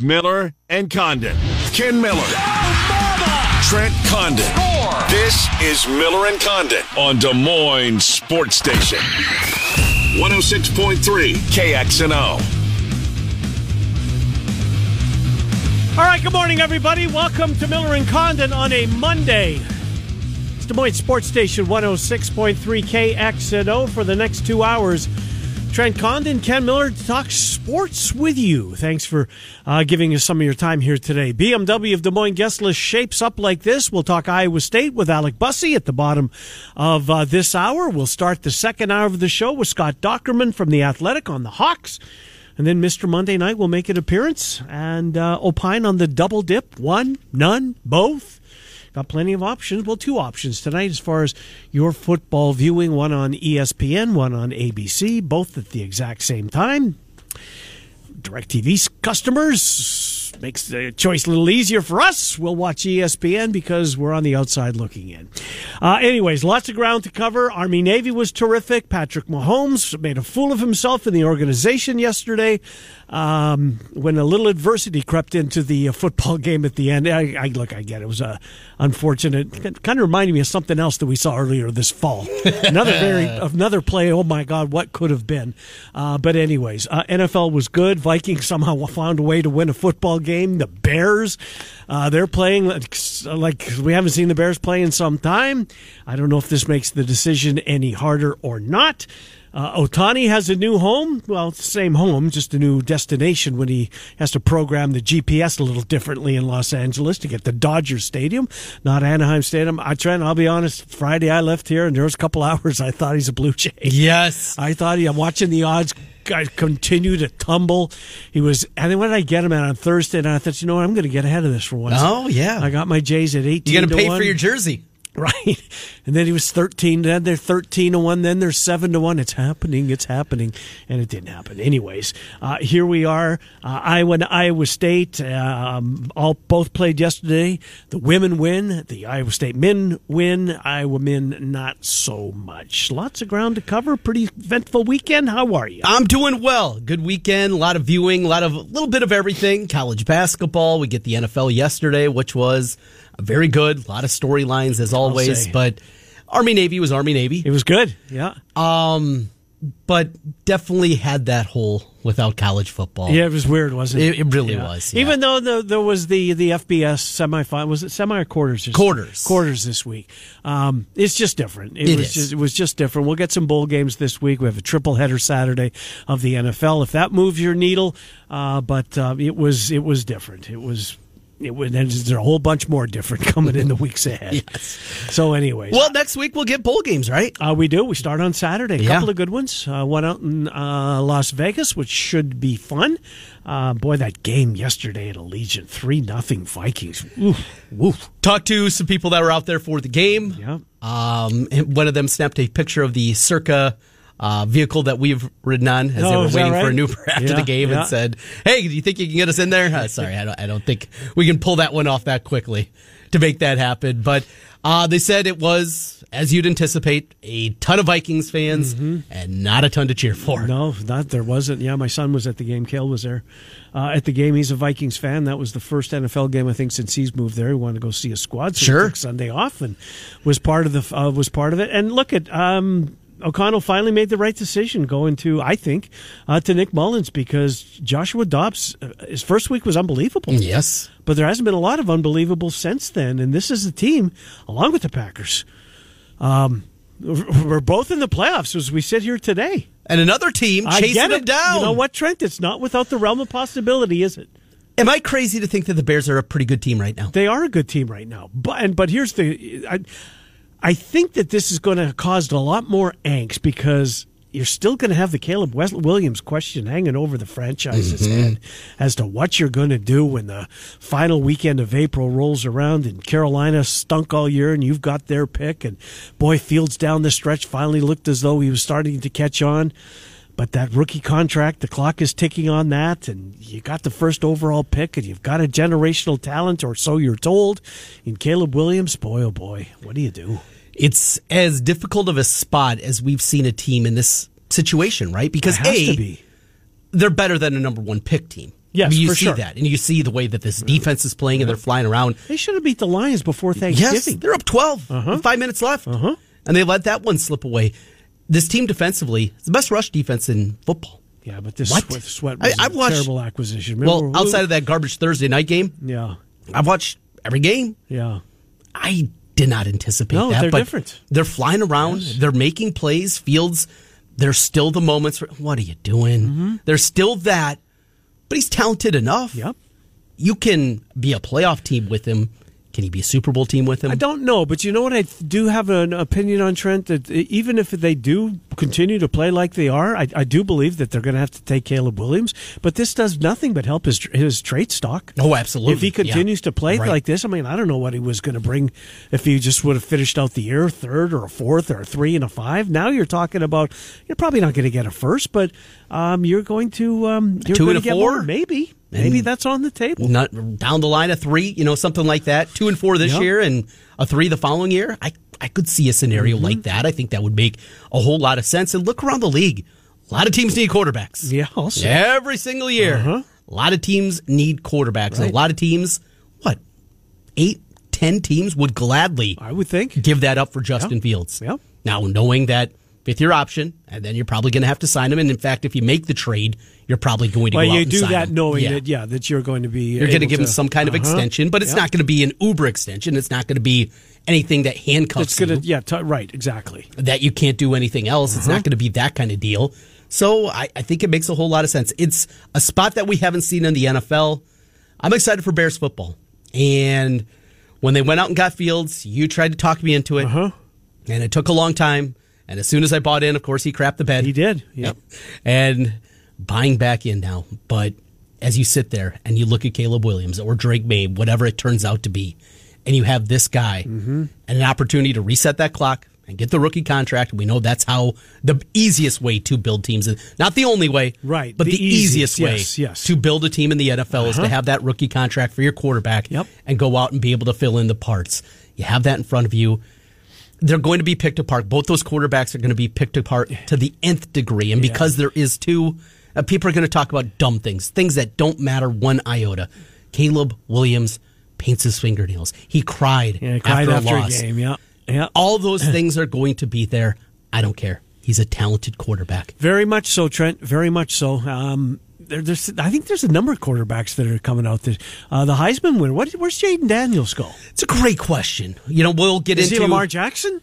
Miller and Condon. Ken Miller. Trent Condon. This is Miller and Condon on Des Moines Sports Station. 106.3 KXNO. All right, good morning, everybody. Welcome to Miller and Condon on a Monday. It's Des Moines Sports Station 106.3 KXNO for the next two hours. Trent Condon, Ken Miller to talk sports with you. Thanks for uh, giving us some of your time here today. BMW of Des Moines guest list shapes up like this. We'll talk Iowa State with Alec Busse at the bottom of uh, this hour. We'll start the second hour of the show with Scott Dochterman from The Athletic on the Hawks. And then Mr. Monday Night will make an appearance and uh, opine on the double dip. One, none, both. Got plenty of options. Well, two options tonight as far as your football viewing one on ESPN, one on ABC, both at the exact same time. DirecTV customers makes the choice a little easier for us. We'll watch ESPN because we're on the outside looking in. Uh, anyways, lots of ground to cover. Army Navy was terrific. Patrick Mahomes made a fool of himself in the organization yesterday um, when a little adversity crept into the uh, football game at the end. I, I look, I get it. it was uh, unfortunate. It kind of reminded me of something else that we saw earlier this fall. another very another play. Oh my God, what could have been? Uh, but anyways, uh, NFL was good. Vikings somehow found a way to win a football game. The Bears, uh, they're playing like, like we haven't seen the Bears play in some time. I don't know if this makes the decision any harder or not. Uh, Ohtani has a new home. Well, same home, just a new destination when he has to program the GPS a little differently in Los Angeles to get to Dodger Stadium, not Anaheim Stadium. I Trent, I'll be honest. Friday I left here and there was a couple hours I thought he's a Blue Jay. Yes, I thought he. I'm watching the odds guy continue to tumble. He was, and then when did I get him out on Thursday, and I thought, you know what, I'm going to get ahead of this for once. Oh yeah, I got my Jays at 18. You got to pay one. for your jersey. Right. And then he was 13. Then they're 13 to 1. Then they're 7 to 1. It's happening. It's happening. And it didn't happen. Anyways, uh, here we are. Uh, Iowa and Iowa State um, all both played yesterday. The women win. The Iowa State men win. Iowa men not so much. Lots of ground to cover. Pretty eventful weekend. How are you? I'm doing well. Good weekend. A lot of viewing. A lot of a little bit of everything. College basketball. We get the NFL yesterday, which was very good. A lot of storylines as always, but Army Navy was Army Navy. It was good. Yeah. Um, but definitely had that hole without college football. Yeah, it was weird, wasn't it? It, it really Yeah. was. yeah. Even though the, there was the the FBS semifinal, was it semi or quarters? This Quarters. quarters this week. Um, it's just different. It, It was is. just it was just different. We'll get some bowl games this week. We have a triple header Saturday of the NFL. If that moves your needle, uh, but uh, it was it was different. It was. It and there's a whole bunch more different coming in the weeks ahead. So, anyways, well, next week we'll get bowl games, right? uh, we do. We start on Saturday. A Yeah. couple of good ones. Uh, one out in uh, Las Vegas, which should be fun. Uh, boy, that game yesterday at Allegiant, three nothing Vikings. Oof, woof. Talked to some people that were out there for the game. Yeah. Um, one of them snapped a picture of the Circa uh, vehicle that we've ridden on as they Oh, were is that waiting for right? an Uber after Yeah, the game yeah. and said, "Hey, do you think you can get us in there?" Uh, sorry, I don't. I don't think we can pull that one off that quickly to make that happen. But uh, they said it was, as you'd anticipate, a ton of Vikings fans and not a ton to cheer for. Mm-hmm. No, not there wasn't. Yeah, my son was at the game. Kale was there uh, at the game. He's a Vikings fan. That was the first NFL game I think since he's moved there. He wanted to go see a squad, so Sure. Sunday off and was part of the uh, was part of it. And look at. Um, O'Connell finally made the right decision going to, I think, uh, to Nick Mullens because Joshua Dobbs, uh, his first week was unbelievable. Yes. but there hasn't been a lot of unbelievable since then. And this is the team, along with the Packers. Um, we're both in the playoffs as we sit here today. And another team chasing them down. You know what, Trent? It's not without the realm of possibility, is it? Am I crazy to think that the Bears are a pretty good team right now? They are a good team right now, but and but here's the, I, I think that this is going to cause a lot more angst because you're still going to have the Caleb West- Williams question hanging over the franchise's mm-hmm. head as to what you're going to do when the final weekend of April rolls around and Carolina stunk all year and you've got their pick and boy Fields down the stretch finally looked as though he was starting to catch on. But that rookie contract, the clock is ticking on that, and you got the first overall pick, and you've got a generational talent, or so you're told, in Caleb Williams. Boy, oh boy, what do you do? It's as difficult of a spot as we've seen a team in this situation, right? Because A, to be. they're better than a number one pick team. Yes, I mean, you see sure. that, and you see the way that this defense is playing, and they're flying around. They should have beat the Lions before Thanksgiving. Yes, they're up 12 with five minutes left, Uh-huh. and they let that one slip away. This team defensively, it's the best rush defense in football. yeah, but this What? sweat, I- was I've a watched- terrible acquisition. Well, outside of that garbage Thursday night game, yeah, I've watched every game. yeah. I did not anticipate No, that. they're different. They're flying around. They're making plays. Fields. There's still the moments. Where, what are you doing? Mm-hmm. There's still that, but he's talented enough. Yep. You can be a playoff team with him. Can he be a Super Bowl team with him? I don't know, but you know what? I do have an opinion on Trent that even if they do continue to play like they are, I, I do believe that they're going to have to take Caleb Williams. But this does nothing but help his his trade stock. Oh, absolutely. If he continues Yeah. to play Right. like this, I mean, I don't know what he was going to bring if he just would have finished out the year third or a fourth or a three and a five. Now you're talking about you're probably not going to get a first, but um, you're going to um, you're going to a get four? more. Maybe, maybe that's on the table. Not down the line of three, you know, something like that. Two and four this Yep. year, and a three the following year. I I could see a scenario Mm-hmm. like that. I think that would make a whole lot of sense. And look around the league. A lot of teams need quarterbacks. Yeah, also. Every single year. Uh-huh. A lot of teams need quarterbacks. Right. a lot of teams, what, eight, ten teams would gladly I would think. give that up for Justin Yeah. Fields. Yeah. Now, knowing that fifth year option, and then you're probably going to have to sign him. And in fact, if you make the trade, you're probably going to Well, go you do that him. knowing Yeah. that yeah that you're going to be You're going to give him some kind of Uh-huh. extension, but it's Yeah. not going to be an Uber extension. It's not going to be anything that handcuffs It's going to you, yeah t- right exactly. that you can't do anything else. It's Uh-huh. not going to be that kind of deal. So I, I think it makes a whole lot of sense. It's a spot that we haven't seen in the NFL. I'm excited for Bears football. And when they went out and got Fields, you tried to talk me into it. Uh-huh. And it took a long time. And as soon as I bought in, of course, he crapped the bed. He did. Yep. And buying back in now. But as you sit there and you look at Caleb Williams or Drake Maye, whatever it turns out to be, and you have this guy Mm-hmm. and an opportunity to reset that clock and get the rookie contract, we know that's how the easiest way to build teams. Not the only way, Right, But the the, easiest, easiest, way yes, yes. to build a team in the NFL is to Uh-huh. have that rookie contract for your quarterback Yep. and go out and be able to fill in the parts. You have that in front of you they're going to be picked apart. Both those quarterbacks are going to be picked apart to the nth degree. And because there is two, uh, people are going to talk about dumb things, things that don't matter one iota. Caleb Williams paints his fingernails. He cried, Yeah, cried after, after, a a loss. game. Yeah, yeah. All those things are going to be there. I don't care. He's a talented quarterback. Very much so, Trent. Very much so. Um, there, there's, I think there's a number of quarterbacks that are coming out. This, uh, the Heisman winner. What, where's Jayden Daniels go? It's a great question. You know, we'll get into. Is he into Lamar Jackson?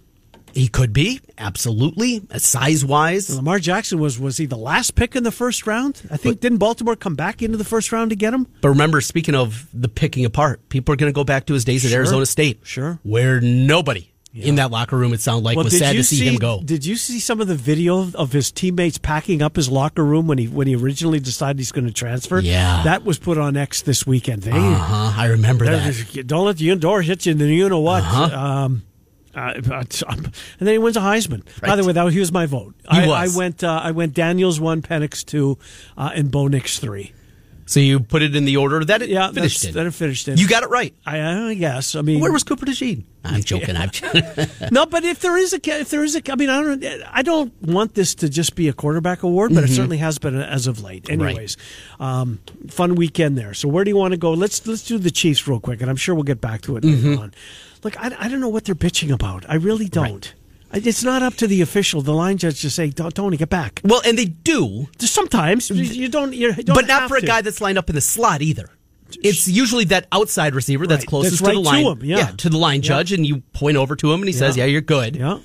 He could be absolutely size wise. Lamar Jackson was was he the last pick in the first round? I think didn't Baltimore come back into the first round to get him? But remember, speaking of the picking apart, people are going to go back to his days at Sure. Arizona State, Sure. where nobody in that locker room, it sounded like, was sad to see, him go. Did you see some of the video of his teammates packing up his locker room when he when he originally decided he's going to transfer? Yeah. that was put on X this weekend. They, Uh huh. I remember that. Don't let the door hit you, and then you know what. Uh-huh. Um, uh, and then he wins a Heisman. By the way, that he was my vote. I, was. I went. Uh, I went. Daniels one, Penix two, uh, and Bo Nix three. So you put it in the order that it Yeah, finished that's- in. that it finished in. You got it right. I, I guess. I mean, Where was Cooper DeJean? I'm joking. I'm no, but if there is a if there is a, I mean, I don't, I don't want this to just be a quarterback award, but it certainly has been as of late. Anyways, um, fun weekend there. So where do you want to go? Let's let's do the Chiefs real quick, and I'm sure we'll get back to it later on. Look, I, I don't know what they're bitching about. I really don't. I It's not up to the official. The line judge to say, Tony, get back. well, and they do, Sometimes you don't, you don't but not for a to. guy that's lined up in the slot either. It's usually that outside receiver that's Right. closest That's to the line. to him, yeah. to the line Yeah. judge, and you point over to him, and he says, Yeah. "Yeah, you're good." Yeah.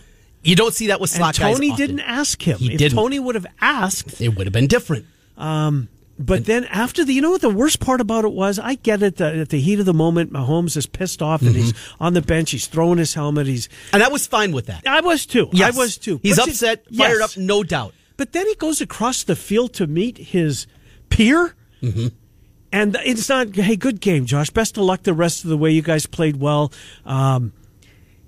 You don't see that with And slot guys. Tony didn't ask him. He if didn't. Tony would have asked, It would have been different. Um, But then after the, you know what the worst part about it was? I get it at the heat of the moment, Mahomes is pissed off and he's Mm-hmm. on the bench. He's throwing his helmet. He's. And I was fine with that. I was too. Yes. I was too. He's But it- upset, fired yes. up, no doubt. But then he goes across the field to meet his peer. Mm-hmm. And it's not, hey, good game, Josh. Best of luck the rest of the way. You guys played well. Um,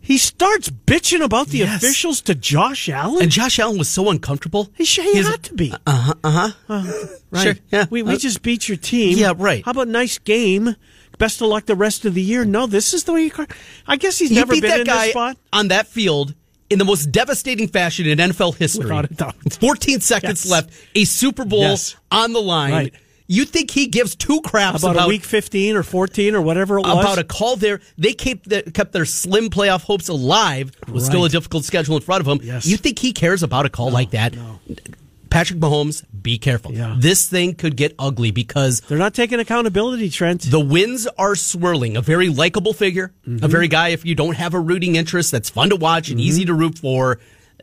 he starts bitching about the Yes. officials to Josh Allen. And Josh Allen was so uncomfortable. he, he had to be. Uh huh. Uh huh. Right. Sure, yeah. We, we Uh, just beat your team. Yeah, right. How about nice game? Best of luck the rest of the year. No, this is the way you. car- I guess he's You never beat been that in guy this spot. on that field in the most devastating fashion in NFL history. Without a doubt. 14 seconds Yes. left, a Super Bowl Yes. on the line. Right. You think he gives two craps about, about, a week 15 or 14 or whatever it was? about a call there? They kept the, kept their slim playoff hopes alive with still a difficult schedule in front of them. Yes. You think he cares about a call like that? Patrick Mahomes, be careful. Yeah. This thing could get ugly because They're not taking accountability, Trent. the winds are swirling. A very likable figure, Mm-hmm. a very guy, if you don't have a rooting interest, that's fun to watch and easy to root for.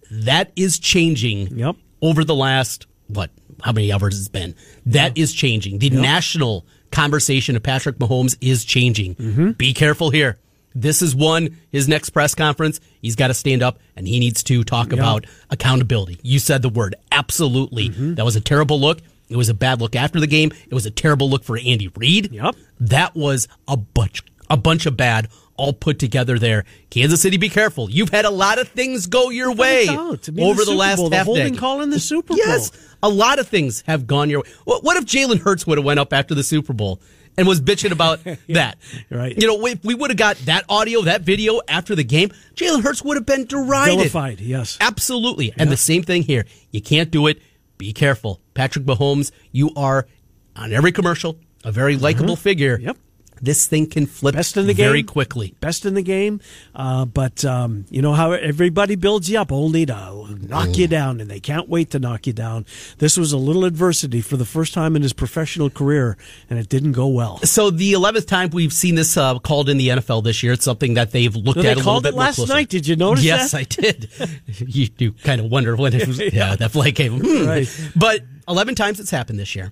That is changing Yep. over the last, what, how many hours it's been? That is changing. The national conversation of Patrick Mahomes is changing. Mm-hmm. Be careful here. This is one, his next press conference, he's got to stand up and he needs to talk about accountability. You said the word. Absolutely. Mm-hmm. That was a terrible look. It was a bad look after the game. It was a terrible look for Andy Reid. Yep. That was a bunch, a bunch of bad all put together there. Kansas City, be careful. You've had a lot of things go your way doubt. I mean, over the, Super last Bowl, the holding decade. call in the Super Bowl. Yes, a lot of things have gone your way. What, if Jalen Hurts would have went up after the Super Bowl and was bitching about that? right. You know, if we would have got that audio, that video after the game, Jalen Hurts would have been derided. Vilified, yes. Absolutely. And the same thing here. You can't do it. Be careful. Patrick Mahomes, you are on every commercial, a very likable figure. Mm-hmm. Yep. This thing can flip Best in the very game. quickly. Best in the game. Uh, but um, you know how everybody builds you up only to knock Mm. you down, and they can't wait to knock you down. This was a little adversity for the first time in his professional career, and it didn't go well. So the eleventh time we've seen this uh, called in the NFL this year. It's something that they've looked So they at a called little bit it last closely. night. Did you notice Yes, that? I did. you do kind of wonder when it was. yeah. that flag came. Hmm. Right. But eleven times it's happened this year.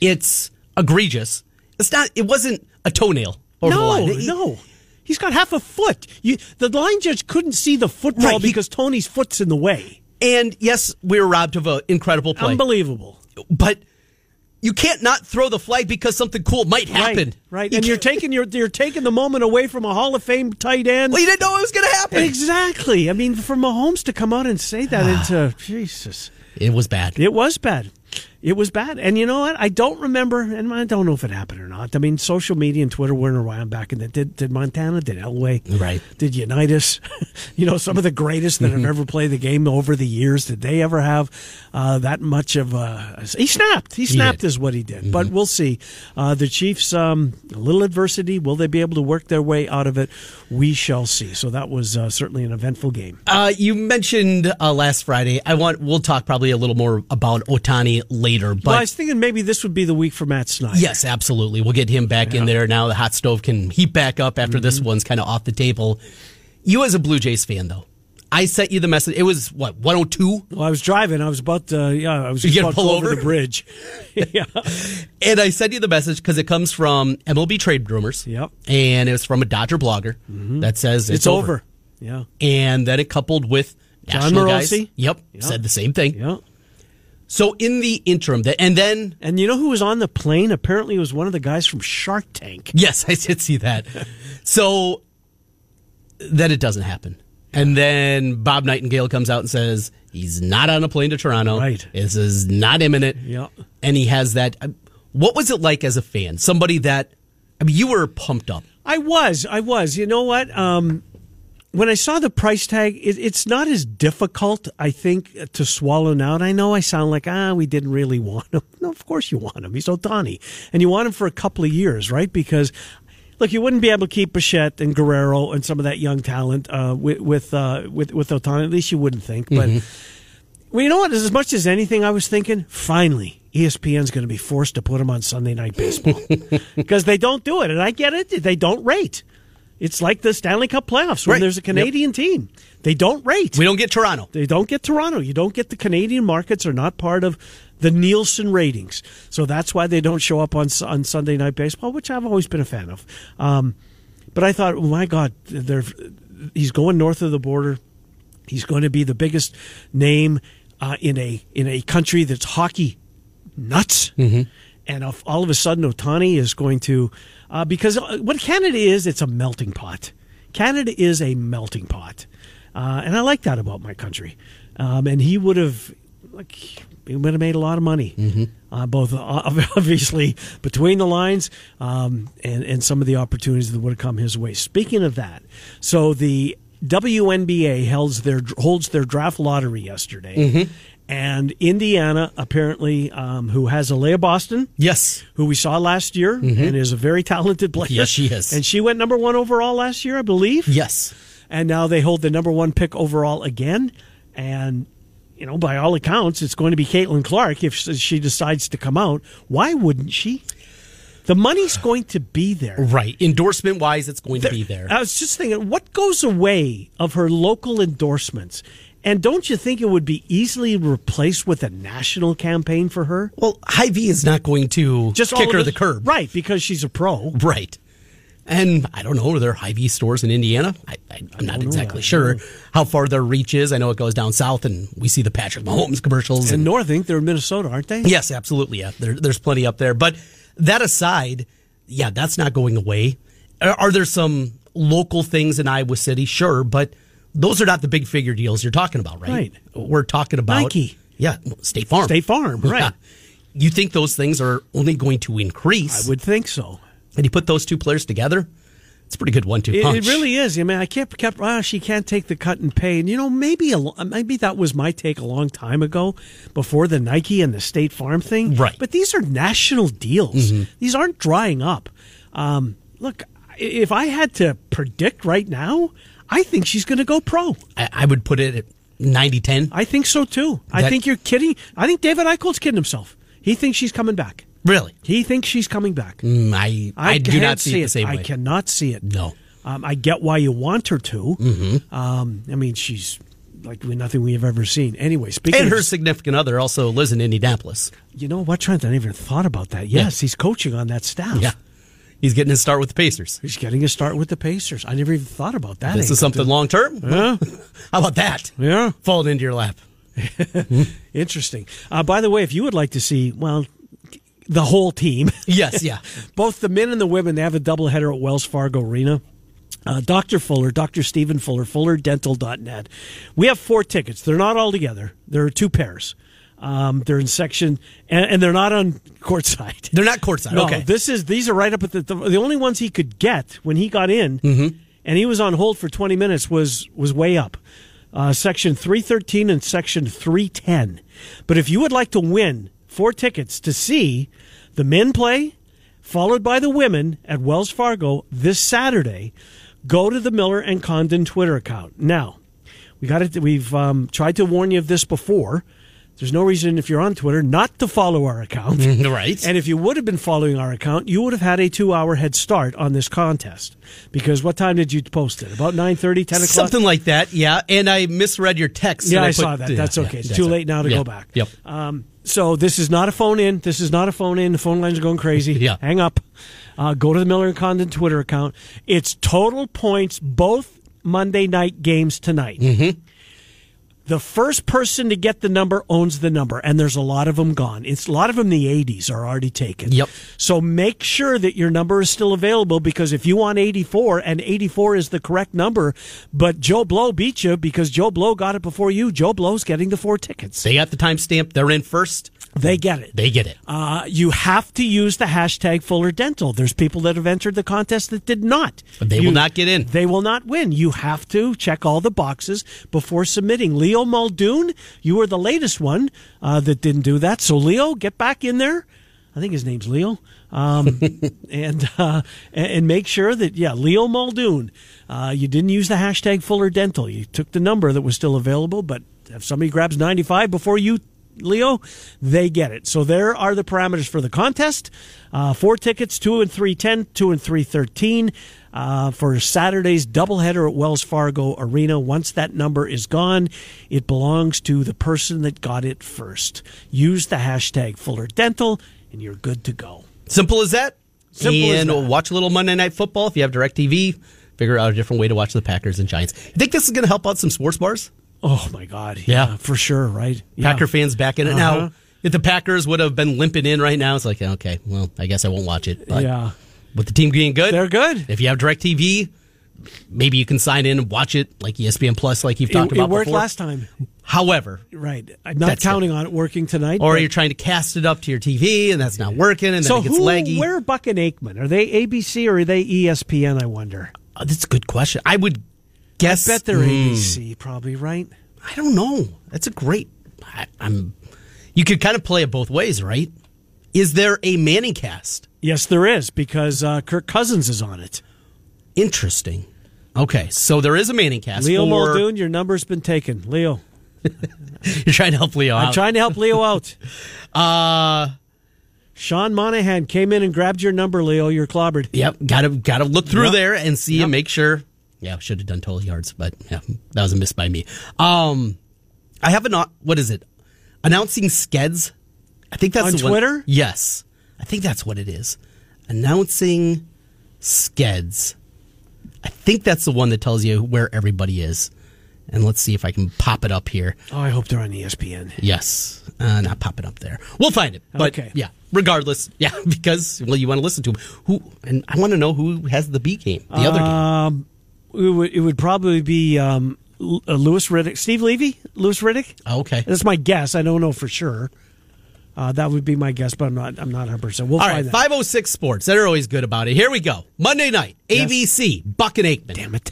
It's egregious. It's not. It wasn't a toenail over the no, line. It- no. He's got half a foot. You, the line judge couldn't see the football Right, he- because Tony's foot's in the way. And yes, we were robbed of an incredible play. Unbelievable. but you can't not throw the flag because something cool might happen. Right, right. You and you're taking your you're taking the moment away from a Hall of Fame tight end. Well, you didn't know it was going to happen. Exactly. I mean, for Mahomes to come out and say that into Jesus, It was bad. it was bad. It was bad. And you know what? I don't remember, and I don't know if it happened or not. I mean, social media and Twitter weren't around back in the did did Montana, did Elway, Right. Did Unitas, you know, some of the greatest that have ever played the game over the years. Did they ever have uh, that much of a? He snapped. He snapped did. is what he did. But we'll see. Uh, the Chiefs, um, a little adversity. Will they be able to work their way out of it? We shall see. So that was uh, certainly an eventful game. Uh, you mentioned uh, last Friday. I want. We'll talk probably a little more about Ohtani later, but well, I was thinking maybe this would be the week for Matt Snyder. yes, absolutely, we'll get him back in there now. The hot stove can heat back up after this Mm-hmm. one's kind of off the table. You as a Blue Jays fan, though, I sent you the message. It was what 102, Well, I was driving. I was about to, yeah, I was You just about to pull go over over? the bridge. yeah. and I sent you the message because it comes from MLB Trade Rumors. Yep. and it was from a Dodger blogger that says it's, It's, over. Yeah. and then it coupled with John national guys. Yep, Yep. said the same thing. Yeah. So in the interim, that and then And you know who was on the plane? Apparently, it was one of the guys from Shark Tank. yes, I did see that. so then it doesn't happen, and then Bob Nightingale comes out and says he's not on a plane to Toronto. Right. this is not imminent. Yep. and he has that. What was it like as a fan? Somebody that I mean, you were pumped up. I was. I was. You know what? Um, when I saw the price tag, it, it's not as difficult, I think, to swallow now. And I know I sound like, ah, we didn't really want him. No, of course you want him. He's Ohtani. And you want him for a couple of years, right? Because, look, you wouldn't be able to keep Bichette and Guerrero and some of that young talent uh, with with, uh, with with Ohtani. At least you wouldn't think. But, well, you know what? As much as anything, I was thinking, finally, ESPN's going to be forced to put him on Sunday Night Baseball because they don't do it, and I get it. They don't rate. It's like the Stanley Cup playoffs when Right. there's a Canadian team. They don't rate. We don't get Toronto. They don't get Toronto. You don't get the Canadian markets are not part of the Nielsen ratings. So that's why they don't show up on on Sunday Night Baseball, which I've always been a fan of. Um, but I thought, oh my God, they're, he's going north of the border. He's going to be the biggest name uh, in a in a country that's hockey nuts. And if all of a sudden, Ohtani is going to, uh, because what Canada is, it's a melting pot. Canada is a melting pot. Uh, and I like that about my country. Um, and he would have, like, he would have made a lot of money, uh, both uh, obviously between the lines um, and, and some of the opportunities that would have come his way. Speaking of that, so the WNBA holds their holds their draft lottery yesterday, And Indiana, apparently, um, who has Aliyah Boston, Yes. who we saw last year and is a very talented player. Yes, she is. And she went number one overall last year, I believe. Yes. And now they hold the number one pick overall again. And, you know, by all accounts, it's going to be Caitlin Clark if she decides to come out. Why wouldn't she? The money's going to be there. Right. Endorsement wise, it's going to be there. I was just thinking, what goes away of her local endorsements? And don't you think it would be easily replaced with a national campaign for her? Well, Hy-Vee is not going to Just kick her the curb. right? Because she's a pro. Right. And I don't know, are there Hy-Vee stores in Indiana? I, I'm not exactly sure how far their reach is. I know it goes down south, and we see the Patrick Mahomes commercials. And And, North, I think they're in Minnesota, aren't they? yes, absolutely. Yeah, there, there's plenty up there. But that aside, yeah, that's not going away. Are, are there some local things in Iowa City? Sure, but those are not the big figure deals you're talking about, right? Right. We're talking about Nike. Yeah, State Farm. State Farm, right. Yeah. You think those things are only going to increase? I would think so. And you put those two players together, it's a pretty good one-two It, punch. it really is. I mean, I kept kept. Oh, she can't take the cut and pay, and you know, maybe a, maybe that was my take a long time ago, before the Nike and the State Farm thing. Right. But these are national deals. These aren't drying up. Um, look, if I had to predict right now, I think she's going to go pro. I, I would put it at 90-10. I think so too. I think you're kidding. I think David Eichel's kidding himself. He thinks she's coming back. Really? He thinks she's coming back. Mm, I, I, do can't not see it the same I way. cannot see it. No. Um, I get why you want her to. Mm-hmm. Um, I mean, she's like nothing we have ever seen. Anyway, speaking And of, her significant other also lives in Indianapolis. you know what, Trent? I never thought about that. Yes, he's coaching on that staff. Yeah. He's getting his start with the Pacers. He's getting a start with the Pacers. I never even thought about that. This angle. is something long term. Yeah. How about that? Yeah. Falling into your lap. Interesting. Uh, by the way, if you would like to see, well, the whole team, Yes, yeah. both the men and the women, they have a doubleheader at Wells Fargo Arena. Uh, Dr. Fuller, Dr. Stephen Fuller, fullerdental.net. We have four tickets. They're not all together. There are two pairs. Um, they're in section, and, and they're not on courtside. They're not courtside. No, okay. this is these are right up at the, the the only ones he could get when he got in, Mm-hmm. and he was on hold for twenty minutes was was way up, uh, section three thirteen and section three ten. But if you would like to win four tickets to see the men play, followed by the women at Wells Fargo this Saturday, go to the Miller and Condon Twitter account now. We got it. We've um, tried to warn you of this before. There's no reason if you're on Twitter not to follow our account. right. And if you would have been following our account, you would have had a two-hour head start on this contest. Because what time did you post it? About 9.30, 10 o'clock? Something like that, yeah. And I misread your text. Yeah, and I, put- saw that. yeah, That's yeah, okay. it's that's too late now to Yeah, go back. Yep. Um, so this is not a phone in. This is not a phone in. The phone lines are going crazy. Yeah. Hang up. Uh, go to the Miller and Condon Twitter account. It's total points both Monday night games tonight. Mm-hmm. The first person to get the number owns the number, and there's a lot of them gone. It's a lot of them. The 80s are already taken. Yep. So make sure that your number is still available because if you want 84 and 84 is the correct number, but Joe Blow beat you because Joe Blow got it before you, Joe Blow's getting the four tickets. They got the timestamp. They're in first. They get it. They get it. Uh, you have to use the hashtag Fuller Dental. There's people that have entered the contest that did not. But they You- will not get in. They will not win. You have to check all the boxes before submitting. Leo Muldoon, you were the latest one uh, that didn't do that. So Leo, get back in there. I think his name's Leo. Um, and, uh, and make sure that yeah, Leo Muldoon, uh, you didn't use the hashtag Fuller Dental. You took the number that was still available, but if somebody grabs 95 before you Leo, they get it. So there are the parameters for the contest. Uh, four tickets, two and three ten, two and three thirteen. Uh, for Saturday's doubleheader at Wells Fargo Arena. Once that number is gone, it belongs to the person that got it first. Use the hashtag Fuller Dental, and you're good to go. Simple as that. Simple as and that. watch a little Monday Night Football if you have DirecTV. Figure out a different way to watch the Packers and Giants. You think this is going to help out some sports bars? Oh my God! Yeah. for sure. Right? Yeah. Packer fans back in it Uh-huh. now. If the Packers would have been limping in right now, it's like okay, well, I guess I won't watch it. But Yeah, with the team being good, they're good. If you have DirecTV, maybe you can sign in and watch it like ESPN Plus, like you've talked it about It worked before. last time. However, Right. I'm not That's it. counting on it working tonight. or but- you're trying to cast it up to your TV and that's not working, and then so it gets who, laggy. where are Buck and Aikman? Are they ABC or are they ESPN? I wonder. Oh, that's a good question. I would guess. I bet they're Hmm. ABC, probably right. I don't know. That's a great. I, I'm. You could kind of play it both ways, right? Is there a Manning cast? Yes, there is because uh, Kirk Cousins is on it. Interesting. Okay, so there is a Manning cast. Leo for- Muldoon, your number's been taken. Leo, You're trying to help Leo I'm out. trying to help Leo out. uh, Sean Monahan came in and grabbed your number, Leo. You're clobbered. yep. Got to got to look through Yep. there and see Yep. and make sure. Yeah, should have done total yards, but yeah, that was a miss by me. Um, I have an what is it? Announcing skeds. I think that's On the one- Twitter? Yes, I think that's what it is. Announcing skeds. I think that's the one that tells you where everybody is. And let's see if I can pop it up here. Oh, I hope they're on ESPN. Yes, uh, not popping up there. We'll find it. But Okay. yeah, regardless, yeah, because well, you want to listen to him. Who and I want to know who has the B game, the other game. It would, it would probably be um, uh, Louis Riddick, Steve Levy, Louis Riddick. Oh, okay. That's my guess. I don't know for sure. Uh, that would be my guess, but I'm not. I'm not 100. percent We'll All find right, that. five oh six sports. They're always good about it. Here we go. Monday night, Yes. ABC, Buck and Aikman. Damn it.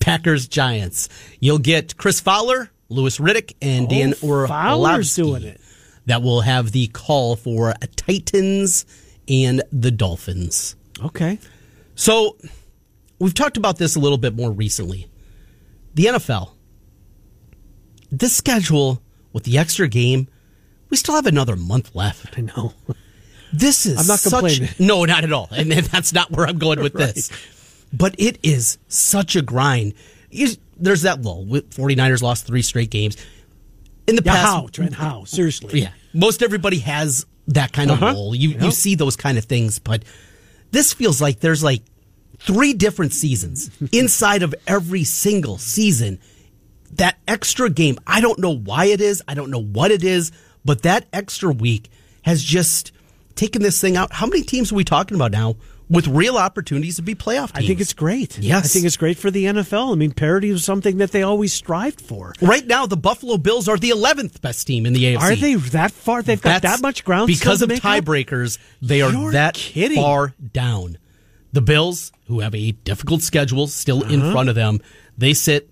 Packers Giants. You'll get Chris Fowler, Louis Riddick, and Dan Oh, Fowler's Orlovsky doing it. That will have the call for Titans and the Dolphins. Okay. So we've talked about this a little bit more recently. The NFL, this schedule with the extra game, we still have another month left. I know. This is I'm not such- complaining. No, not at all. And that's not where I'm going with this. But it is such a grind. There's that lull. 49ers lost three straight games. In the Yeah, past, how, Trent? How? Seriously. yeah, most everybody has that kind of Uh-huh. role. You Yep. you see those kind of things, but this feels like there's like three different seasons inside of every single season. That extra game, I don't know why it is, I don't know what it is, but that extra week has just taken this thing out. How many teams are we talking about now with real opportunities to be playoff teams? I think it's great. Yes. I think it's great for the NFL. I mean, parity was something that they always strived for. right now the Buffalo Bills are the 11th best team in the AFC. Are they that far? They've got That's- that much ground because of to make up? tiebreakers. They are You're that kidding. far down. The Bills, who have a difficult schedule still in Uh-huh. front of them, they sit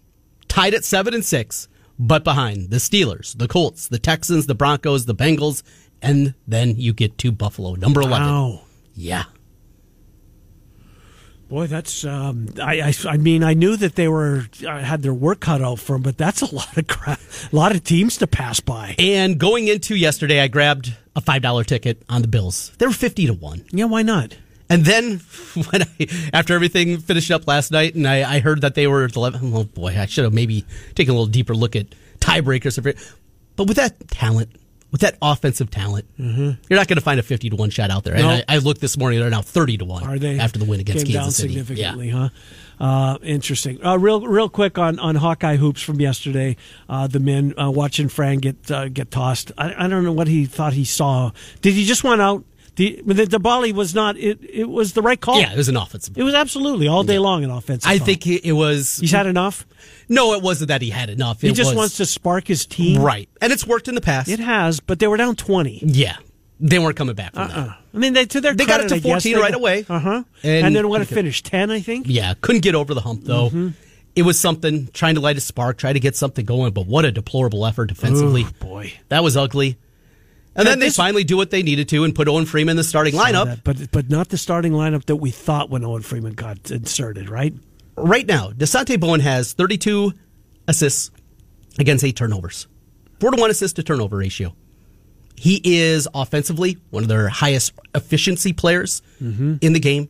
tied at seven and six, but behind the Steelers, the Colts, the Texans, the Broncos, the Bengals, and then you get to Buffalo, number eleven. Wow. Yeah, Boy, that's. Um, I, I. I mean, I knew that they were uh, had their work cut out for them, but that's a lot of crap, a lot of teams to pass by. and going into yesterday, I grabbed a five dollar ticket on the Bills. They were fifty to one. Yeah, why not? And then when I, after everything finished up last night, and I, I heard that they were at 11, oh boy, I should have maybe taken a little deeper look at tiebreakers. But with that talent, with that offensive talent, you're not going to find a 50 to 1 shot out there. And I, I looked this morning, they're now 30 to 1 Are they after the win against came down Kansas City. significantly? Yeah. Huh? Uh, interesting. Uh, real, real quick on, on Hawkeye hoops from yesterday. Uh, the men uh, watching Fran get uh, get tossed. I, I don't know what he thought he saw. Did he just want out? The the, the volley was not. It it was the right call. Yeah, it was an offensive. It was absolutely all day long an offensive. I call. think it it was. he's had enough. No, it wasn't that he had enough. He It just was- wants to spark his team. Right. And it's worked in the past. It has, but they were down twenty. yeah. They weren't coming back from that. Uh, I mean, they to their They got credit, it to 14 right got- away. Uh-huh. And- And, then what? It finished ten, I think. Yeah, couldn't get over the hump though. Mm-hmm. It was something trying to light a spark, try to get something going, but what a deplorable effort defensively. Ooh, boy. That was ugly. And then they finally do what they needed to and put Owen Freeman in the starting lineup. That, but but not the starting lineup that we thought when Owen Freeman got inserted, right? Right now, Dasonte Bowen has 32 assists against eight turnovers, four to one assist to turnover ratio. He is offensively one of their highest efficiency players Mm-hmm. in the game.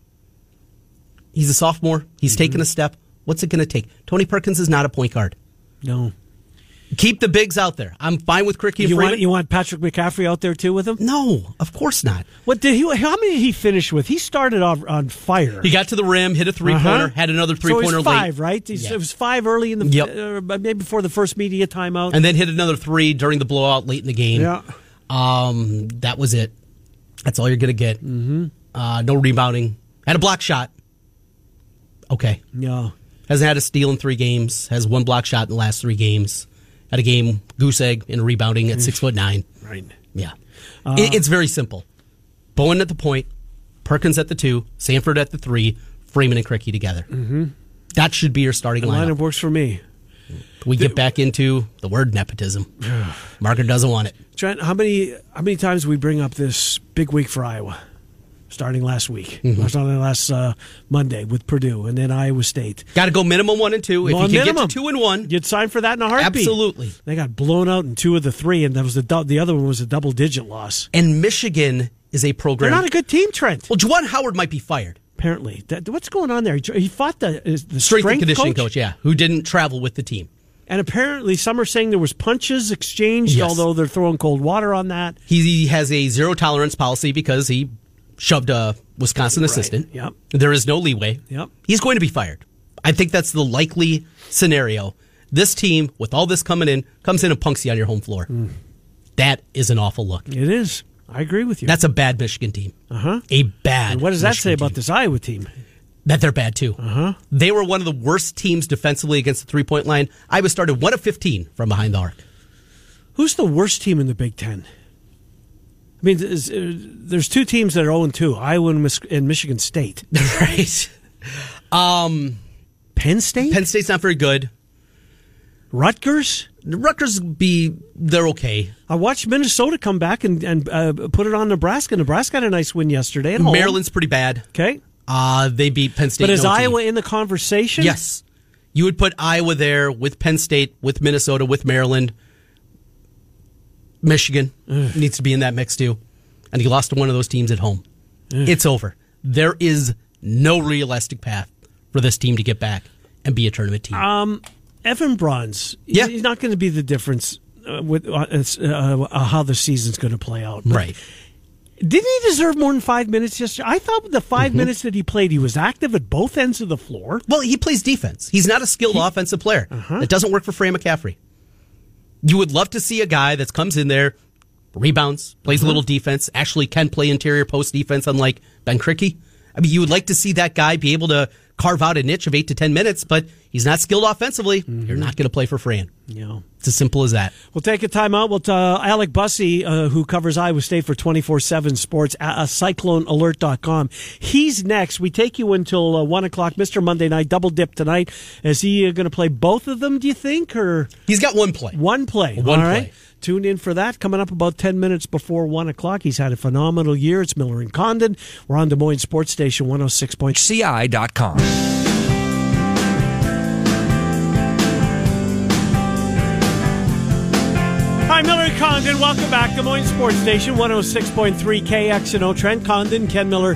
He's a sophomore. He's taken a step. What's it going to take? Tony Perkins is not a point guard. No. Keep the bigs out there. I'm fine with Krikke You want you want Patrick McCaffery out there too with him? no, of course not. What did he? How many did he finish with? He started off on fire. He got to the rim, hit a three pointer, Uh-huh. had another three so it pointer was five, late, right? Yeah. It was five early in the Yep. uh, maybe before the first media timeout. and then hit another three during the blowout late in the game. Yeah. Um, that was it. That's all you're gonna get. Mm-hmm. Uh, no rebounding. Had a block shot. Okay. yeah. Hasn't had a steal in three games. Has one block shot in the last three games. Had a game goose egg in rebounding at six foot nine. Right. Yeah. Uh, It- it's very simple. Bowen at the point, Perkins at the two, Sanford at the three, Freeman and Krikke together. Mm-hmm. That should be your starting The lineup. lineup works for me. We get back into the word nepotism. Margaret doesn't want it. Trent, how many how many times we bring up this big week for Iowa? Starting last week, mm-hmm. starting last uh, Monday with Purdue, and then Iowa State. Got to go minimum one and two. If you can minimum. get to two and one, you'd sign for that in a heartbeat. Absolutely. They got blown out in two of the three, and that was the the other one was a double digit loss. And Michigan is a program. They're not a good team, Trent. Well, Juwan Howard might be fired. Apparently, what's going on there? He fought the the strength, strength and conditioning coach? coach, yeah, who didn't travel with the team. And apparently, some are saying there was punches exchanged, yes. although they're throwing cold water on that. He has a zero tolerance policy because he shoved a Wisconsin right. assistant. Yep. There is no leeway. Yep. He's going to be fired. I think that's the likely scenario. This team, with all this coming in, comes in and punks you on your home floor. Mm. That is an awful look. It is. I agree with you. That's a bad Michigan team. Uh huh. A bad. And what does that Michigan say about this Iowa team? that they're bad too. Uh-huh. They were one of the worst teams defensively against the three point line. Iowa started one of 15 from behind the arc. Who's the worst team in the Big Ten? I mean, there's, uh, two teams that are 0 2, Iowa and, Michigan State. right. Um, Penn State? Penn State's not very good. Rutgers? Rutgers be they're okay. I watched Minnesota come back and and uh, put it on Nebraska. Nebraska had a nice win yesterday at home. Maryland's pretty bad. Okay, uh, they beat Penn State. But is Iowa in the conversation? Yes. You would put Iowa there with Penn State, with Minnesota, with Maryland. Michigan Ugh. needs to be in that mix too. And he lost to one of those teams at home. Ugh. It's over. There is no realistic path for this team to get back and be a tournament team. Um, Even Brauns, yeah. he's not going to be the difference uh, with uh, uh, how the season's going to play out. But right. Didn't he deserve more than five minutes yesterday? I thought the 5 mm-hmm. minutes that he played, he was active at both ends of the floor. Well, he plays defense. He's not a skilled he, offensive player. Uh-huh. It doesn't work for Fran McCaffery. You would love to see a guy that comes in there, rebounds, plays uh-huh. a little defense, actually can play interior post defense, unlike Ben Krikke. I mean, you would like to see that guy be able to carve out a niche of eight to ten minutes, but he's not skilled offensively. Mm-hmm. You're not going to play for Fran. Yeah. It's as simple as that. We'll take a timeout. We'll uh, Alec Busse, uh, who covers Iowa State for 24-7 Sports, at uh, CycloneAlert.com. He's next. We take you until uh, 1 o'clock. Mr. Monday Night, double dip tonight. Is he uh, going to play both of them, do you think? or He's got one play. One play. One All play. right. Tune in for that coming up about 10 minutes before 1 o'clock. He's had a phenomenal year. It's Miller and Condon. We're on Des Moines Sports Station 106.ci.com. Condon. Welcome back. Des Moines Sports Station 106.3 KXNO. Trent Condon, Ken Miller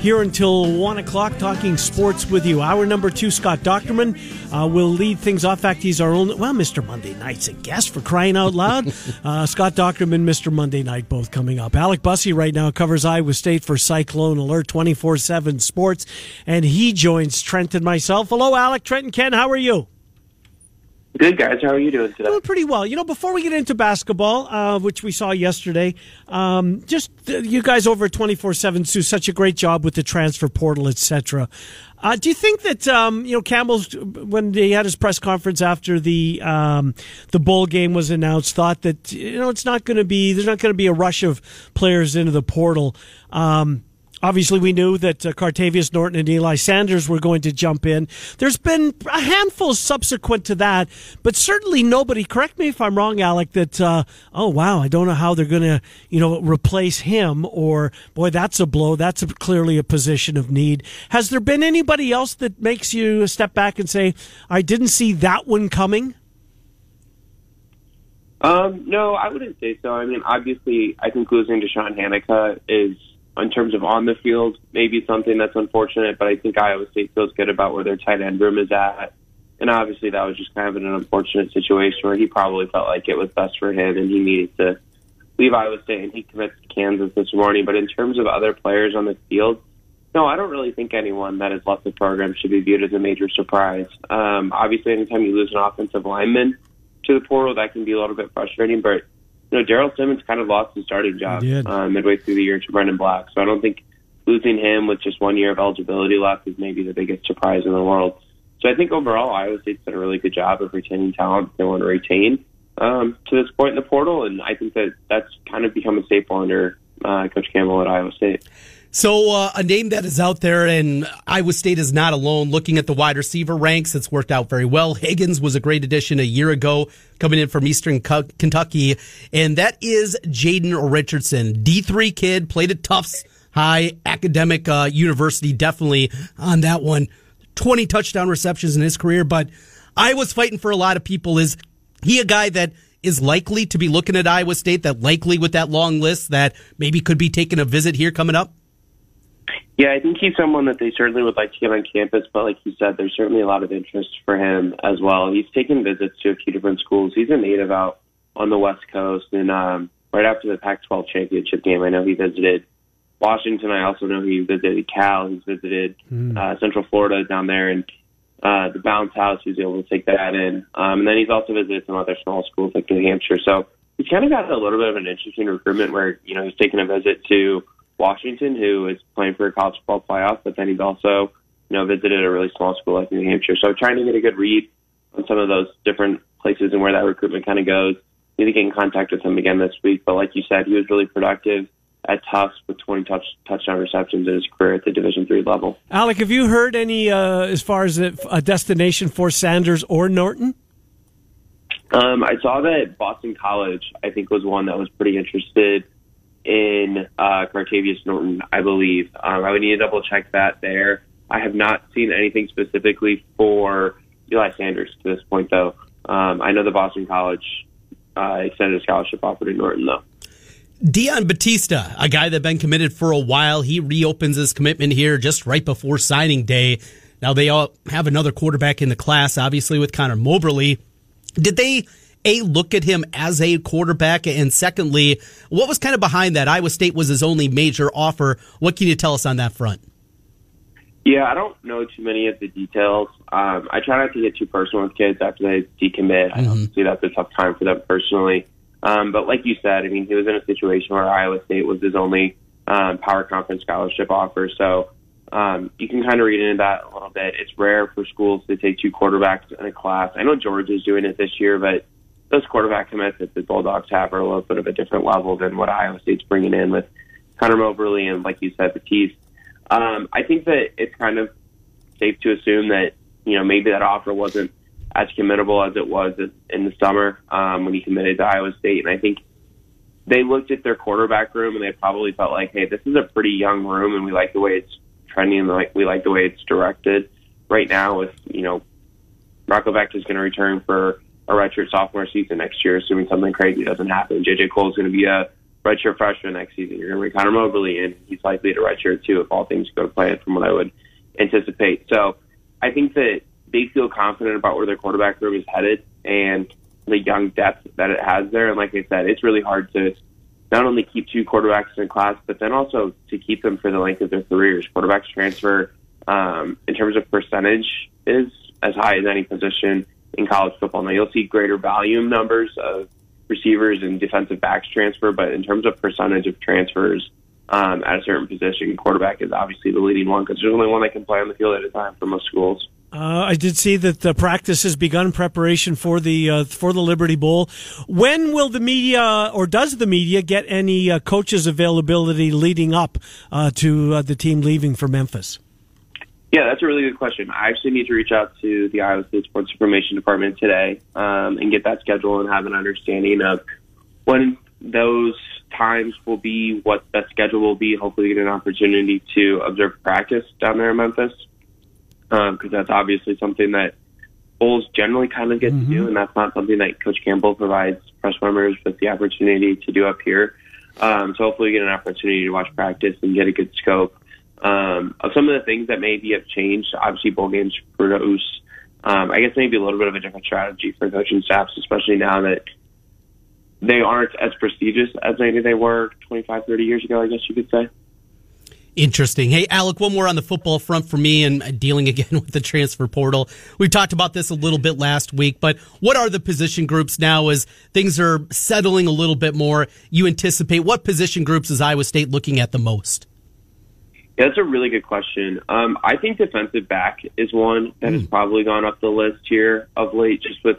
here until 1 o'clock talking sports with you. Hour number two, Scott Dochterman uh, will lead things off. In fact, he's our only, well, Mr. Monday Night's a guest for crying out loud. uh, Scott Dochterman, Mr. Monday Night, both coming up. Alec Busse right now covers Iowa State for Cyclone Alert 24 7 Sports, and he joins Trent and myself. Hello, Alec, Trent, and Ken. How are you? Good guys, how are you doing today? Doing pretty well. You know, before we get into basketball, uh, which we saw yesterday, um, just uh, you guys over at twenty four seven do such a great job with the transfer portal, etc. Uh, do you think that um, you know Campbell's when he had his press conference after the um, the bowl game was announced, thought that you know it's not going to be there's not going to be a rush of players into the portal. Um, Obviously, we knew that uh, Cartevious Norton and Eli Sanders were going to jump in. There's been a handful subsequent to that, but certainly nobody. Correct me if I'm wrong, Alec. That uh, oh wow, I don't know how they're going to you know replace him, or boy, that's a blow. That's a, clearly a position of need. Has there been anybody else that makes you step back and say, I didn't see that one coming? Um, no, I wouldn't say so. I mean, obviously, I think losing DeShawn Hanika is in terms of on the field, maybe something that's unfortunate, but I think Iowa State feels good about where their tight end room is at. And obviously, that was just kind of an unfortunate situation where he probably felt like it was best for him and he needed to leave Iowa State and he commits to Kansas this morning. But in terms of other players on the field, no, I don't really think anyone that has left the program should be viewed as a major surprise. Um, obviously, anytime you lose an offensive lineman to the portal, that can be a little bit frustrating, but you know, Daryl Simmons kind of lost his starting job uh, midway through the year to Brendan Black. So I don't think losing him with just one year of eligibility left is maybe the biggest surprise in the world. So I think overall, Iowa State's done a really good job of retaining talent they want to retain um, to this point in the portal, and I think that that's kind of become a staple under uh, Coach Campbell at Iowa State. So, uh, a name that is out there, and Iowa State is not alone. Looking at the wide receiver ranks, it's worked out very well. Higgins was a great addition a year ago, coming in from Eastern Kentucky, and that is Jaden Richardson, D3 kid, played at Tufts High Academic uh, University, definitely on that one. 20 touchdown receptions in his career, but I was fighting for a lot of people. Is he a guy that is likely to be looking at Iowa State, that likely with that long list that maybe could be taking a visit here coming up? Yeah, I think he's someone that they certainly would like to get on campus, but like you said, there's certainly a lot of interest for him as well. He's taken visits to a few different schools. He's a native out on the West Coast, and um, right after the Pac-12 championship game, I know he visited Washington. I also know he visited Cal. He's visited mm. uh, Central Florida down there, and uh, the Bounce House. He was able to take that in, um, and then he's also visited some other small schools like New Hampshire. So he's kind of got a little bit of an interesting recruitment where you know he's taken a visit to Washington, who is playing for a college football playoff, but then he's also, you know, visited a really small school like New Hampshire. So trying to get a good read on some of those different places and where that recruitment kind of goes. Need to get in contact with him again this week. But like you said, he was really productive at Tufts with 20 touch, touchdown receptions in his career at the Division three level. Alec, have you heard any uh, as far as a destination for Sanders or Norton? Um, I saw that Boston College, I think, was one that was pretty interested in uh, Cartevious Norton, I believe. Um, I would need to double check that there. I have not seen anything specifically for Eli Sanders to this point, though. Um, I know the Boston College uh, extended a scholarship offer to Norton, though. Dion Batista, a guy that's been committed for a while, he reopens his commitment here just right before signing day. Now they all have another quarterback in the class, obviously with Connor Moberly. Did they a, look at him as a quarterback? And secondly, what was kind of behind that? Iowa State was his only major offer. What can you tell us on that front? Yeah, I don't know too many of the details. Um, I try not to get too personal with kids after they decommit. Mm-hmm. I don't see that's a tough time for them personally. Um, but like you said, I mean, he was in a situation where Iowa State was his only um, power conference scholarship offer. So um, you can kind of read into that a little bit. It's rare for schools to take two quarterbacks in a class. I know Georgia is doing it this year, but those quarterback commits that the Bulldogs have are a little bit of a different level than what Iowa State's bringing in with Connor Moberly and, like you said, Batiste. Um, I think that it's kind of safe to assume that you know maybe that offer wasn't as committable as it was in the summer um, when he committed to Iowa State, and I think they looked at their quarterback room and they probably felt like, hey, this is a pretty young room, and we like the way it's trending, and like we like the way it's directed right now. With you know, Rocco Becht is going to return for a redshirt sophomore season next year, assuming something crazy doesn't happen. JJ Kohl is going to be a redshirt freshman next season. You're going to bring Connor Moberly in. He's likely to redshirt too if all things go to plan from what I would anticipate. So I think that they feel confident about where their quarterback room is headed and the young depth that it has there. And like I said, it's really hard to not only keep two quarterbacks in class, but then also to keep them for the length of their careers. Quarterbacks transfer um, in terms of percentage is as high as any position in college football. Now you'll see greater volume numbers of receivers and defensive backs transfer, but in terms of percentage of transfers um, at a certain position, quarterback is obviously the leading one because there's only one that can play on the field at a time for most schools. Uh, I did see that the practice has begun preparation for the uh, for the Liberty Bowl. When will the media or does the media get any uh, coaches availability leading up uh, to uh, the team leaving for Memphis? Yeah, that's a really good question. I actually need to reach out to the Iowa State Sports Information Department today um, and get that schedule and have an understanding of when those times will be, what that schedule will be. Hopefully, get an opportunity to observe practice down there in Memphis because um, that's obviously something that Bulls generally kind of get mm-hmm. to do, mm-hmm. and that's not something that Coach Campbell provides press members with the opportunity to do up here. Um, so hopefully, get an opportunity to watch practice and get a good scope um, of some of the things that maybe have changed. Obviously, bowl games produce, um, I guess, maybe a little bit of a different strategy for coaching staffs, especially now that they aren't as prestigious as maybe they were 25, 30 years ago, I guess you could say. Interesting. Hey, Alec, one more on the football front for me and dealing again with the transfer portal. We talked about this a little bit last week, but what are the position groups now as things are settling a little bit more? You anticipate what position groups is Iowa State looking at the most? Yeah, that's a really good question. Um, I think defensive back is one that mm. has hmm. probably gone up the list here of late, just with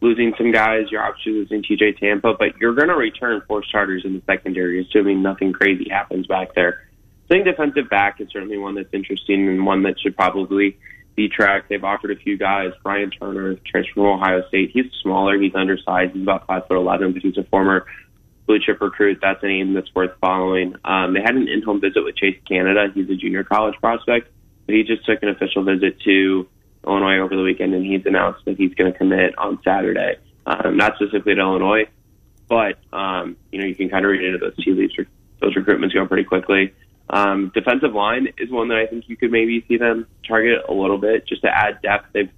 losing some guys. You're obviously losing TJ Tampa, but you're going to return four starters in the secondary, assuming nothing crazy happens back there. I think defensive back is certainly one that's interesting and one that should probably be tracked. They've offered a few guys. Brian Turner, transfer from Ohio State. He's smaller. He's undersized. He's about five foot eleven, but he's a former blue chip recruit. That's a name that's worth following. Um, they had an in-home visit with Chase Canada. He's a junior college prospect, but he just took an official visit to Illinois over the weekend, and he's announced that he's going to commit on Saturday. Um, not specifically to Illinois, but um, you know you can kind of read into those tea leaves. Those recruitments go pretty quickly. Um, defensive line is one that I think you could maybe see them target a little bit just to add depth. They've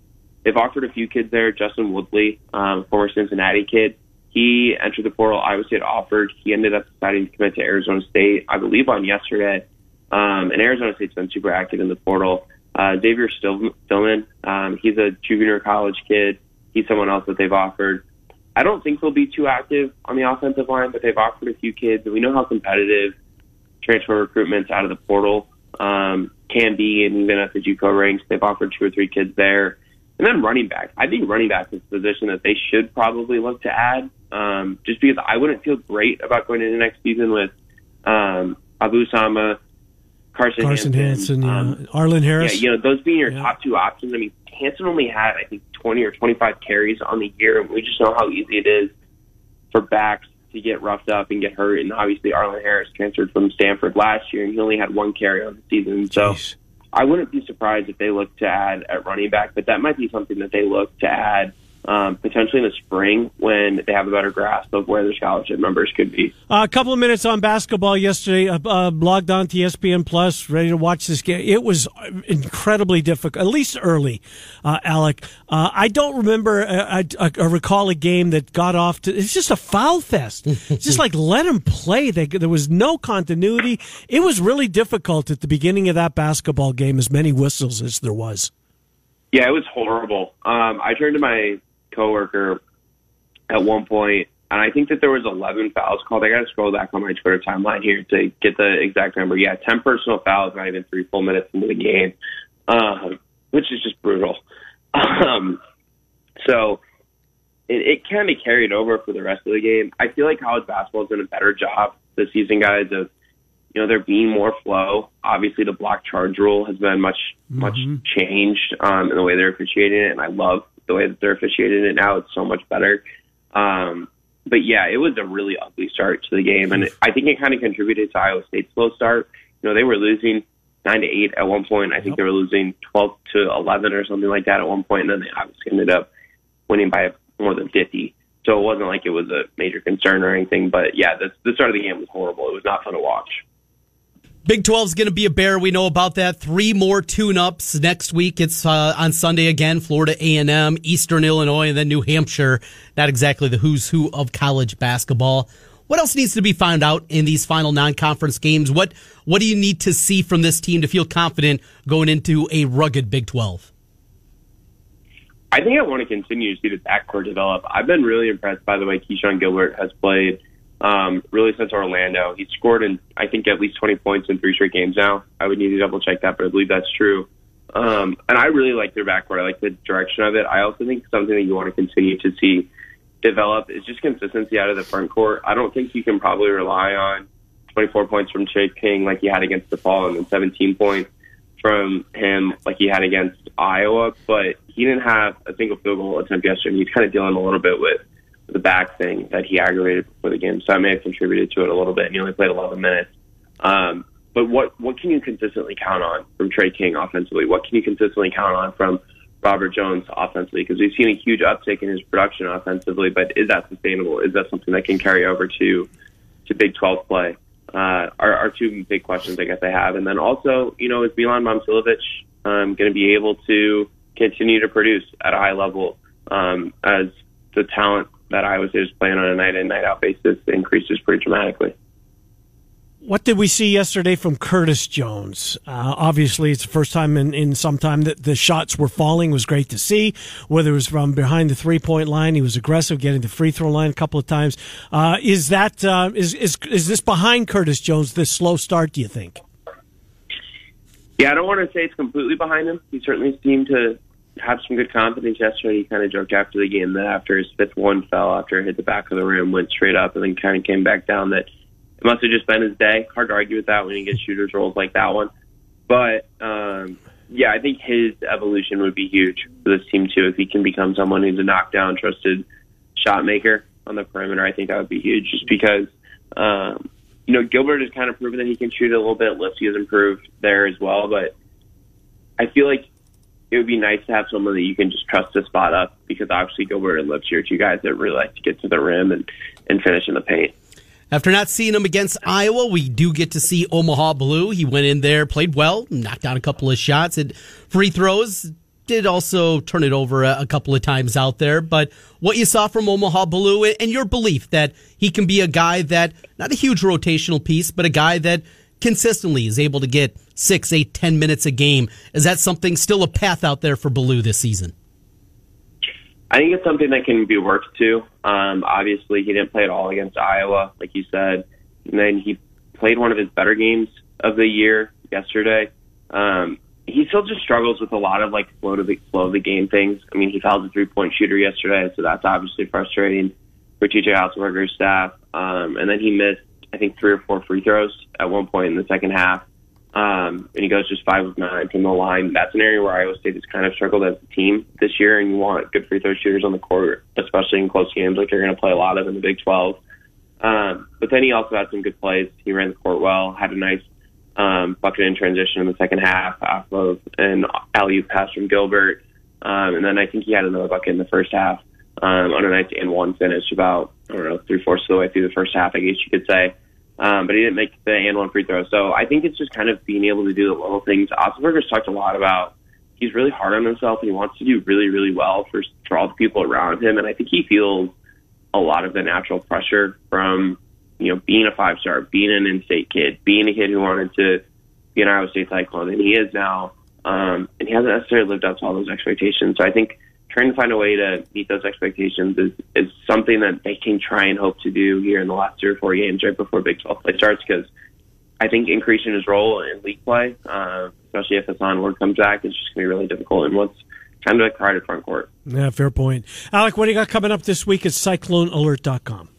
they've offered a few kids there. Justin Woodley, um, former Cincinnati kid, he entered the portal. Iowa State offered. He ended up deciding to commit to Arizona State, I believe, on yesterday. Um, and Arizona State's been super active in the portal. Uh, Xavier Stillman, um, he's a junior college kid. He's someone else that they've offered. I don't think they'll be too active on the offensive line, but they've offered a few kids, and we know how competitive transfer recruitments out of the portal um, can be, and even at the JUCO ranks, they've offered two or three kids there. And then running back, I think running back is a position that they should probably look to add, um, just because I wouldn't feel great about going into next season with um, Abu Sama, Carson, Carson Hansen, Hansen, yeah. um, Arlen Harris. yeah, you know, those being your Yeah. top two options. I mean, Hansen only had, I think, 20 or 25 carries on the year, and we just know how easy it is for backs to get roughed up and get hurt. And obviously, Arlen Harris transferred from Stanford last year, and he only had one carry on the season. So Jeez. I wouldn't be surprised if they look to add at running back, but that might be something that they look to add um, potentially in the spring when they have a better grasp of where their scholarship numbers could be. Uh, a couple of minutes on basketball yesterday. Uh, uh, logged on to ESPN Plus, ready to watch this game. It was incredibly difficult, at least early. Uh, Alec, uh, I don't remember. uh, I, I, recall a game that got off to. It's just a foul fest. It's just like let them play. They, there was no continuity. It was really difficult at the beginning of that basketball game. As many whistles as there was. Yeah, it was horrible. Um, I turned to my coworker at one point, and I think that there was 11 fouls called. I got to scroll back on my Twitter timeline here to get the exact number. Yeah, 10 personal fouls, not even three full minutes into the game, um, which is just brutal. Um, so it, it kind of carried over for the rest of the game. I feel like college basketball has done a better job this season, guys, of you know there being more flow. Obviously, the block charge rule has been much much changed um, in the way they're officiating it, and I love the way that they're officiating it now. It's so much better. Um, but yeah, it was a really ugly start to the game, and I think it kind of contributed to Iowa State's slow start. You know, they were losing nine to eight at one point. I think they were losing twelve to eleven or something like that at one point, and then they obviously ended up winning by more than fifty. So it wasn't like it was a major concern or anything. But yeah, the, the start of the game was horrible. It was not fun to watch. Big 12 is going to be a bear. We know about that. Three more tune-ups next week. It's uh, on Sunday again. Florida A&M, Eastern Illinois, and then New Hampshire. Not exactly the who's who of college basketball. What else needs to be found out in these final non-conference games? What What do you need to see from this team to feel confident going into a rugged Big 12? I think I want to continue to see the backcourt develop. I've been really impressed by the way Keshon Gilbert has played um, really since Orlando. He's scored in, I think, at least 20 points in three straight games now. I would need to double check that, but I believe that's true. Um, and I really like their backcourt. I like the direction of it. I also think something that you want to continue to see develop is just consistency out of the front court. I don't think you can probably rely on 24 points from Chase King like he had against DePaul and then 17 points from him like he had against Iowa, but he didn't have a single field goal attempt yesterday. He's kind of dealing a little bit with the back thing that he aggravated before the game, so that may have contributed to it a little bit. And he only played 11 minutes. Um, but what what can you consistently count on from Tre King offensively? What can you consistently count on from Robert Jones offensively? Because we've seen a huge uptick in his production offensively, but is that sustainable? Is that something that can carry over to to Big 12 play? Uh, are, are two big questions I guess I have. And then also, you know, is Milan Momcilovic um, going to be able to continue to produce at a high level um, as the talent that Iowa State is playing on a night in, night out basis increases pretty dramatically? What did we see yesterday from Curtis Jones? Uh, obviously, it's the first time in, in some time that the shots were falling. It was great to see. Whether it was from behind the three point line, he was aggressive, getting the free throw line a couple of times. Uh, is that uh, is is is this behind Curtis Jones? This slow start, do you think? Yeah, I don't want to say it's completely behind him. He certainly seemed to have some good confidence yesterday. He kind of joked after the game that after his fifth one fell after it hit the back of the rim, went straight up, and then kind of came back down. That it must have just been his day. Hard to argue with that when you get shooters roles like that one. But um, yeah, I think his evolution would be huge for this team too. If he can become someone who's a knockdown, trusted shot maker on the perimeter, I think that would be huge. Just because um, you know Gilbert has kind of proven that he can shoot a little bit. Lipsey has improved there as well, but I feel like it would be nice to have someone that you can just trust to spot up because obviously Gilbert and Lipsey are two guys that really like to get to the rim and and finish in the paint. After not seeing him against Iowa, we do get to see Omaha Biliew. He went in there, played well, knocked down a couple of shots at free throws. Did also turn it over a couple of times out there. But what you saw from Omaha Biliew and your belief that he can be a guy that, not a huge rotational piece, but a guy that consistently is able to get six, eight, ten minutes a game. Is that something still a path out there for Biliew this season? I think it's something that can be worked to. Um, obviously, he didn't play at all against Iowa, like you said. And then he played one of his better games of the year yesterday. Um, he still just struggles with a lot of like flow to the flow of the game things. I mean, he fouled a three point shooter yesterday, so that's obviously frustrating for TJ Otzelberger's staff. Um, and then he missed, I think, three or four free throws at one point in the second half. Um, and he goes just five of nine from the line. That's an area where Iowa State has kind of struggled as a team this year, and you want good free throw shooters on the court, especially in close games like you're going to play a lot of in the Big 12. Um, but then he also had some good plays. He ran the court well, had a nice um, bucket in transition in the second half off of an alley pass from Gilbert. Um, and then I think he had another bucket in the first half um, on a nice and one finish about, I don't know, three fourths of the way through the first half, I guess you could say. Um, but he didn't make the and one free throw. So I think it's just kind of being able to do the little things. Otzelberger's talked a lot about he's really hard on himself and he wants to do really, really well for for all the people around him. And I think he feels a lot of the natural pressure from you know being a five star, being an in-state kid, being a kid who wanted to be an Iowa State Cyclone, and he is now. Um, and he hasn't necessarily lived up to all those expectations. So I think trying to find a way to meet those expectations is, is something that they can try and hope to do here in the last three or four games right before Big 12 play starts because I think increasing his role in league play, uh, especially if Hason Ward comes back, is just going to be really difficult And what's kind of a crowded front court. Yeah, fair point. Alec, what do you got coming up this week at CycloneAlert.com?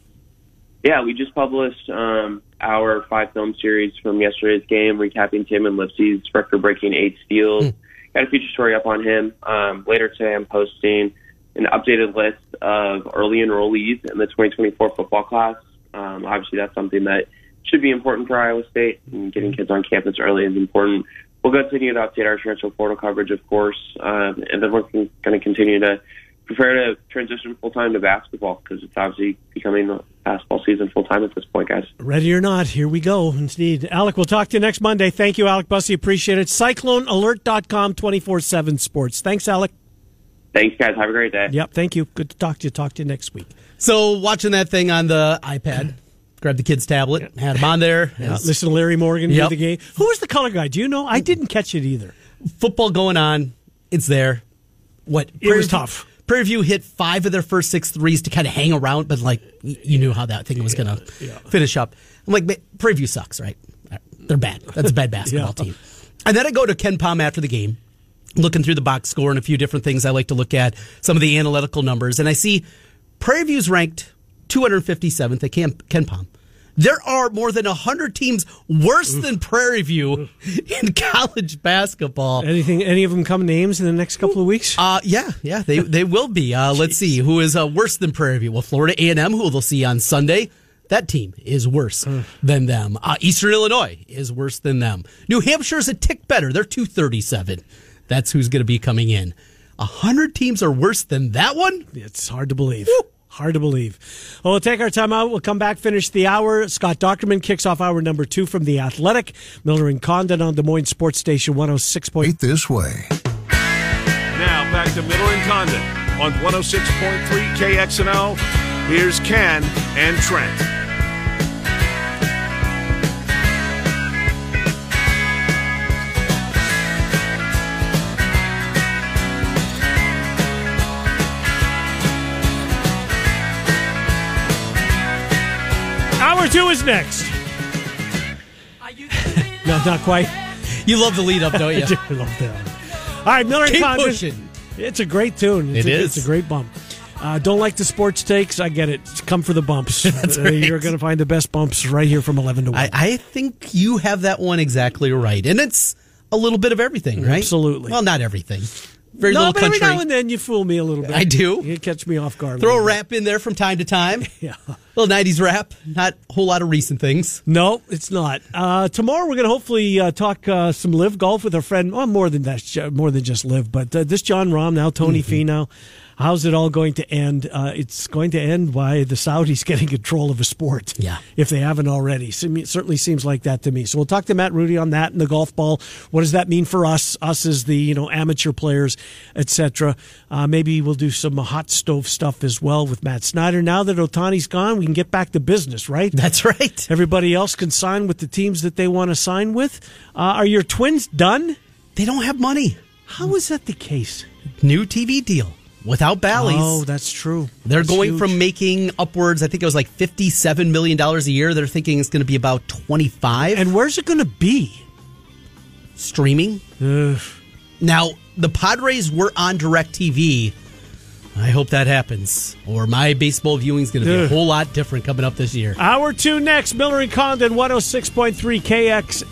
Yeah, we just published um, our five film series from yesterday's game, recapping Tamin Lipsey's record-breaking eight steals. Mm got a feature story up on him. Um, later today, I'm posting an updated list of early enrollees in the 2024 football class. Um, obviously, that's something that should be important for Iowa State, and getting kids on campus early is important. We'll continue to update our transfer portal coverage, of course, um, and then we're going to continue to prepare to transition full time to basketball because it's obviously becoming the basketball season full time at this point, guys. Ready or not, here we go. Indeed. Alec, we'll talk to you next Monday. Thank you, Alec Busse. Appreciate it. CycloneAlert.com 24 7 sports. Thanks, Alec. Thanks, guys. Have a great day. Yep. Thank you. Good to talk to you. Talk to you next week. So, watching that thing on the iPad. Grab the kid's tablet, had him on there. Yeah, listen to Larry Morgan yep. do the game. Who was the color guy? Do you know? I didn't catch it either. Football going on. It's there. What? It was tough. Prairie View hit five of their first six threes to kind of hang around, but like you knew how that thing was going to yeah. finish up. I'm like, Prairie View sucks, right? They're bad. That's a bad basketball yeah. team. And then I go to KenPom after the game, looking through the box score and a few different things I like to look at, some of the analytical numbers, and I see Prairie View's ranked 257th at KenPom. There are more than 100 teams worse Oof. than Prairie View in college basketball. Anything any of them come names in the next couple of weeks? Uh yeah, yeah, they they will be. Uh, let's see who is uh, worse than Prairie View. Well, Florida A&M who they'll see on Sunday. That team is worse than them. Uh, Eastern Illinois is worse than them. New Hampshire's a tick better. They're 237. That's who's going to be coming in. A hundred teams are worse than that one. It's hard to believe. Woo. Hard to believe. Well, we'll take our time out. We'll come back, finish the hour. Scott Dochterman kicks off hour number two from The Athletic. Miller and Condon on Des Moines Sports Station 106. Point. this way. Now back to Miller and Condon on 106.3 KXNO. Here's Ken and Trent. Hour two is next. no, not quite. You love the lead up, don't you? I love that. All right, Miller Keep Condon. pushing. It's a great tune. It's it a, is. It's a great bump. Uh, don't like the sports takes. I get it. Come for the bumps. Uh, right. You're going to find the best bumps right here from 11 to 1. I, I think you have that one exactly right. And it's a little bit of everything, right? Absolutely. Well, not everything. Very no, little but every now and then you fool me a little bit. I do. You catch me off guard. Throw a rap in there from time to time. Yeah. little 90s rap. Not a whole lot of recent things. No, it's not. Uh, tomorrow we're going to hopefully uh, talk uh, some live golf with our friend. Well, more than that, more than just live, but uh, this Jon Rahm now Tony Mm-hmm. Finau. How's it all going to end? Uh, it's going to end by the Saudis getting control of a sport. Yeah. if they haven't already. So, it certainly seems like that to me. So we'll talk to Matt Rudy on that and the golf ball. What does that mean for us? Us as the you know amateur players, etc. Uh, maybe we'll do some hot stove stuff as well with Matt Snyder. Now that Ohtani's gone, we can get back to business, right? That's right. Everybody else can sign with the teams that they want to sign with. Uh, are your twins done? They don't have money. How is that the case? New TV deal without Bally's. Oh, that's true. They're That's going huge. from making upwards, I think it was like $57 million a year. They're thinking it's going to be about 25 And where's it going to be? streaming. Ugh. Now, the Padres were on DirecTV. I hope that happens. Or my baseball viewing is going to be a whole lot different coming up this year. Hour two next. Miller and Condon, 106.3 KX